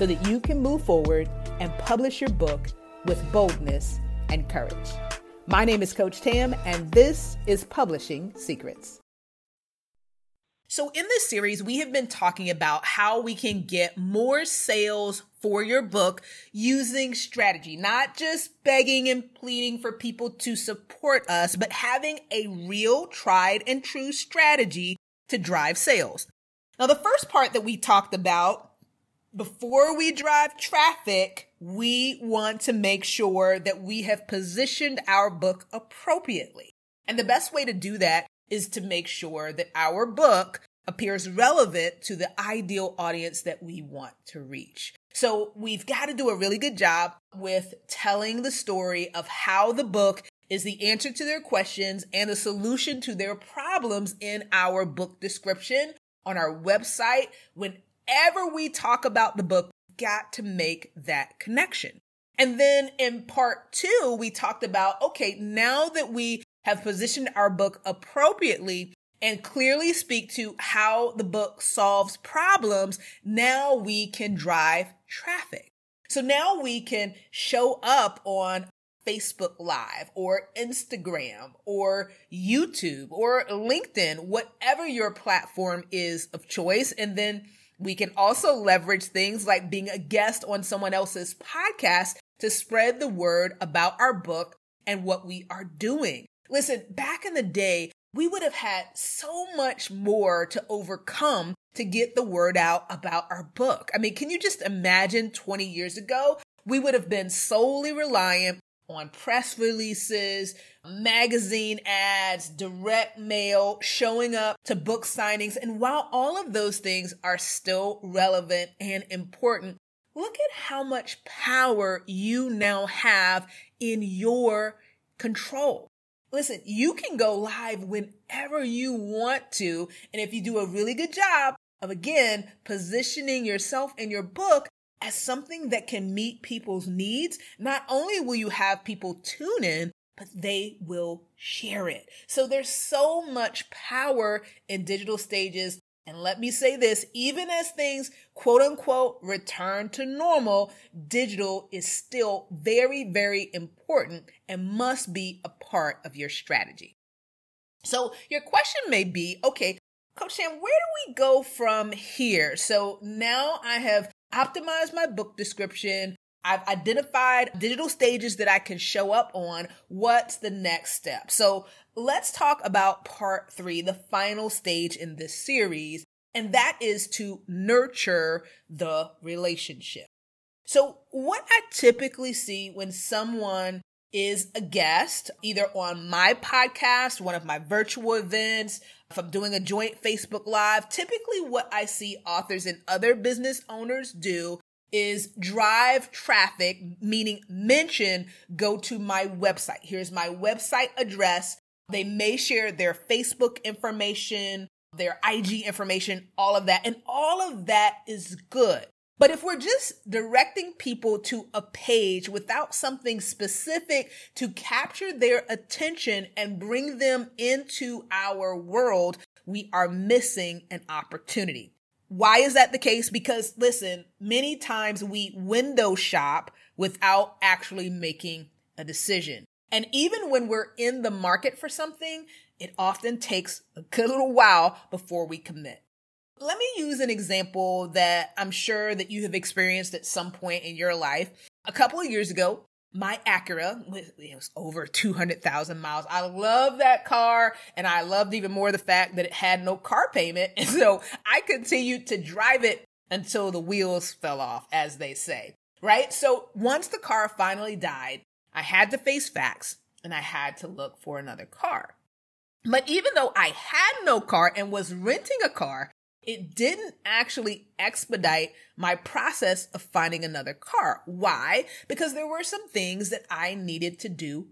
so that you can move forward and publish your book with boldness and courage. My name is Coach Tam, and this is Publishing Secrets. So, in this series, we have been talking about how we can get more sales for your book using strategy, not just begging and pleading for people to support us, but having a real tried and true strategy to drive sales. Now, the first part that we talked about before we drive traffic, we want to make sure that we have positioned our book appropriately. And the best way to do that is to make sure that our book appears relevant to the ideal audience that we want to reach. So we've got to do a really good job with telling the story of how the book is the answer to their questions and the solution to their problems in our book description on our website. Whenever we talk about the book, got to make that connection. And then in part two, we talked about, okay, now that we have positioned our book appropriately and clearly speak to how the book solves problems, now we can drive traffic. So now we can show up on Facebook Live or Instagram or YouTube or LinkedIn, whatever your platform is of choice. And then we can also leverage things like being a guest on someone else's podcast to spread the word about our book and what we are doing. Listen, back in the day, we would have had so much more to overcome to get the word out about our book. I mean, can you just imagine 20 years ago? We would have been solely reliant on press releases, magazine ads, direct mail, showing up to book signings. And while all of those things are still relevant and important, look at how much power you now have in your control. Listen, you can go live whenever you want to. And if you do a really good job of again positioning yourself and your book as something that can meet people's needs, not only will you have people tune in, but they will share it. So there's so much power in digital stages and let me say this, even as things quote unquote return to normal, digital is still very, very important and must be a part of your strategy. So your question may be, okay, Coach Tam, where do we go from here? So now I have optimized my book description. I've identified digital stages that I can show up on. What's the next step? So let's talk about part three, the final stage in this series, and that is to nurture the relationship. So what I typically see when someone is a guest, either on my podcast, one of my virtual events, if I'm doing a joint Facebook Live, typically what I see authors and other business owners do is drive traffic, meaning mention, go to my website. Here's my website address. They may share their Facebook information, their IG information, all of that. And all of that is good. But if we're just directing people to a page without something specific to capture their attention and bring them into our world, we are missing an opportunity. Why is that the case? Because listen, many times we window shop without actually making a decision. And even when we're in the market for something, it often takes a good little while before we commit. Let me use an example that I'm sure that you have experienced at some point in your life. A couple of years ago, my Acura it was over 200,000 miles. I love that car and I loved even more the fact that it had no car payment. And so I continued to drive it until the wheels fell off, as they say, right? So once the car finally died, I had to face facts and I had to look for another car. But even though I had no car and was renting a car, it didn't actually expedite my process of finding another car. Why? Because there were some things that I needed to do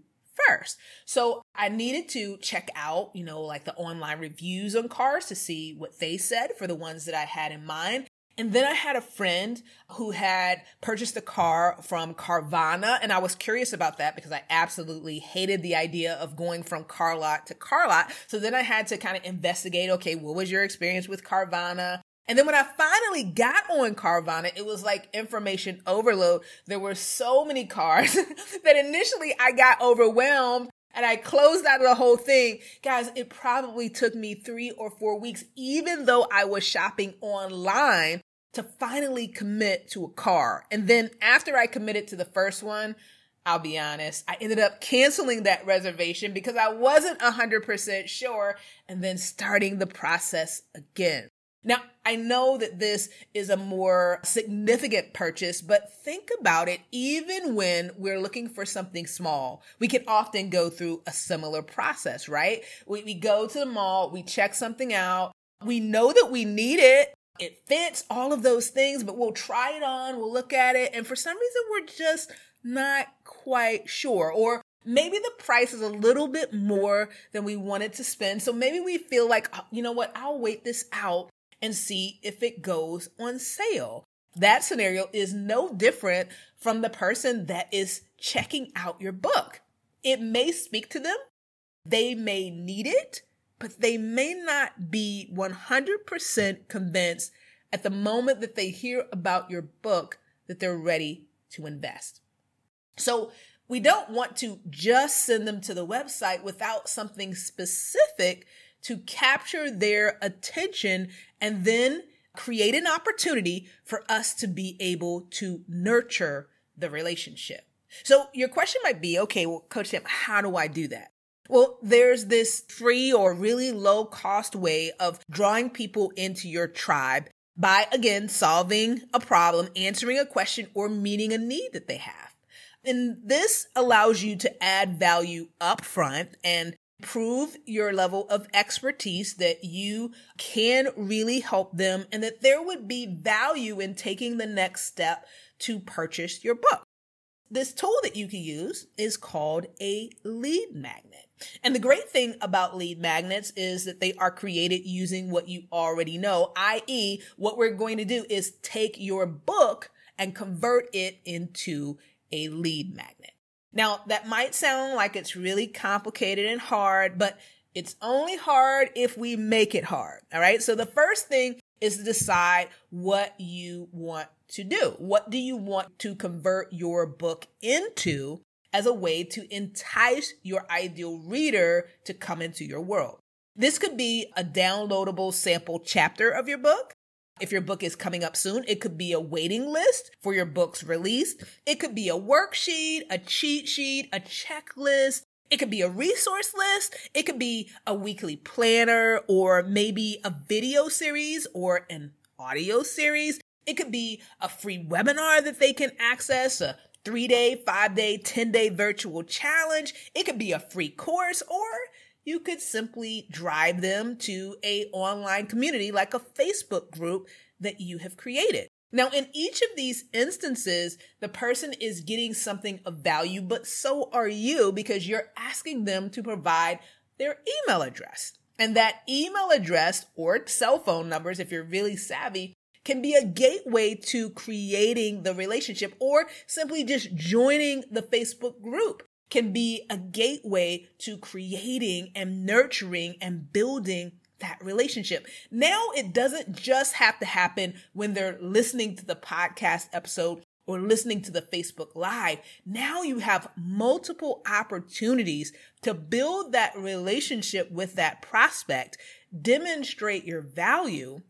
first. So I needed to check out, you know, like the online reviews on cars to see what they said for the ones that I had in mind. And then I had a friend who had purchased a car from Carvana. And I was curious about that because I absolutely hated the idea of going from car lot to car lot. So then I had to kind of investigate, okay, what was your experience with Carvana? And then when I finally got on Carvana, it was like information overload. There were so many cars that initially I got overwhelmed and I closed out of the whole thing. Guys, it probably took me three or four weeks, even though I was shopping online to finally commit to a car. And then after I committed to the first one, I'll be honest, I ended up canceling that reservation because I wasn't 100% sure and then starting the process again. Now, I know that this is a more significant purchase, but think about it. Even when we're looking for something small, we can often go through a similar process, right? We, we go to the mall, we check something out, we know that we need it, it fits all of those things, but we'll try it on, we'll look at it, and for some reason we're just not quite sure. Or maybe the price is a little bit more than we wanted to spend. So maybe we feel like, oh, you know what, I'll wait this out and see if it goes on sale. That scenario is no different from the person that is checking out your book. It may speak to them. They may need it but they may not be 100% convinced at the moment that they hear about your book that they're ready to invest. So we don't want to just send them to the website without something specific to capture their attention and then create an opportunity for us to be able to nurture the relationship. So your question might be, okay, well, Coach Tam, how do I do that? Well, there's this free or really low cost way of drawing people into your tribe by again solving a problem, answering a question, or meeting a need that they have. And this allows you to add value up front and prove your level of expertise that you can really help them and that there would be value in taking the next step to purchase your book. This tool that you can use is called a lead magnet. And the great thing about lead magnets is that they are created using what you already know, i.e., what we're going to do is take your book and convert it into a lead magnet. Now, that might sound like it's really complicated and hard, but it's only hard if we make it hard. All right. So the first thing is to decide what you want to do. What do you want to convert your book into? As a way to entice your ideal reader to come into your world. This could be a downloadable sample chapter of your book. If your book is coming up soon, it could be a waiting list for your book's release. It could be a worksheet, a cheat sheet, a checklist. It could be a resource list. It could be a weekly planner or maybe a video series or an audio series. It could be a free webinar that they can access, a three day, five day, 10 day virtual challenge. It could be a free course or you could simply drive them to a online community like a Facebook group that you have created. Now, in each of these instances, the person is getting something of value, but so are you because you're asking them to provide their email address. And that email address or cell phone numbers, if you're really savvy, can be a gateway to creating the relationship or simply just joining the Facebook group can be a gateway to creating and nurturing and building that relationship. Now it doesn't just have to happen when they're listening to the podcast episode or listening to the Facebook live. Now you have multiple opportunities to build that relationship with that prospect, demonstrate your value,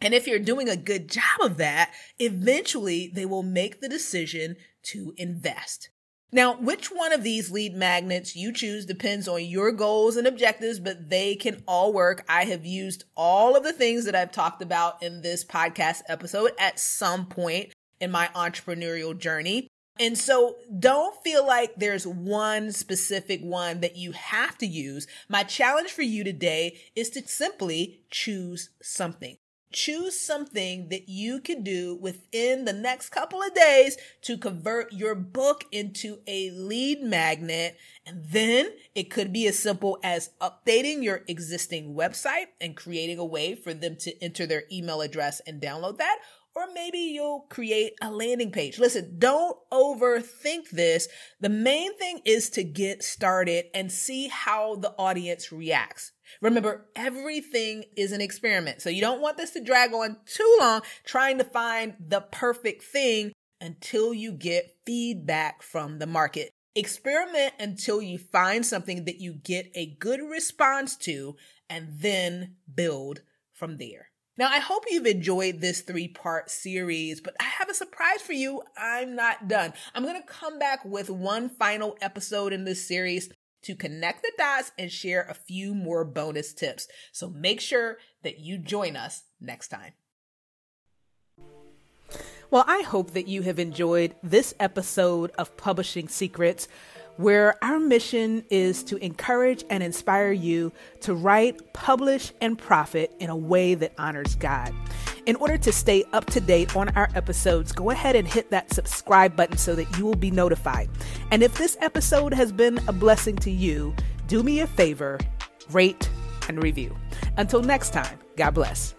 and if you're doing a good job of that, eventually they will make the decision to invest. Now, which one of these lead magnets you choose depends on your goals and objectives, but they can all work. I have used all of the things that I've talked about in this podcast episode at some point in my entrepreneurial journey. And so don't feel like there's one specific one that you have to use. My challenge for you today is to simply choose something. Choose something that you can do within the next couple of days to convert your book into a lead magnet. And then it could be as simple as updating your existing website and creating a way for them to enter their email address and download that or maybe you'll create a landing page. Listen, don't overthink this. The main thing is to get started and see how the audience reacts. Remember, everything is an experiment. So you don't want this to drag on too long trying to find the perfect thing until you get feedback from the market. Experiment until you find something that you get a good response to and then build from there. Now, I hope you've enjoyed this three part series, but I have a surprise for you. I'm not done. I'm going to come back with one final episode in this series to connect the dots and share a few more bonus tips. So make sure that you join us next time. Well, I hope that you have enjoyed this episode of Publishing Secrets where our mission is to encourage and inspire you to write, publish, and profit in a way that honors God. In order to stay up to date on our episodes, go ahead and hit that subscribe button so that you will be notified. And if this episode has been a blessing to you, do me a favor, rate and review. Until next time, God bless.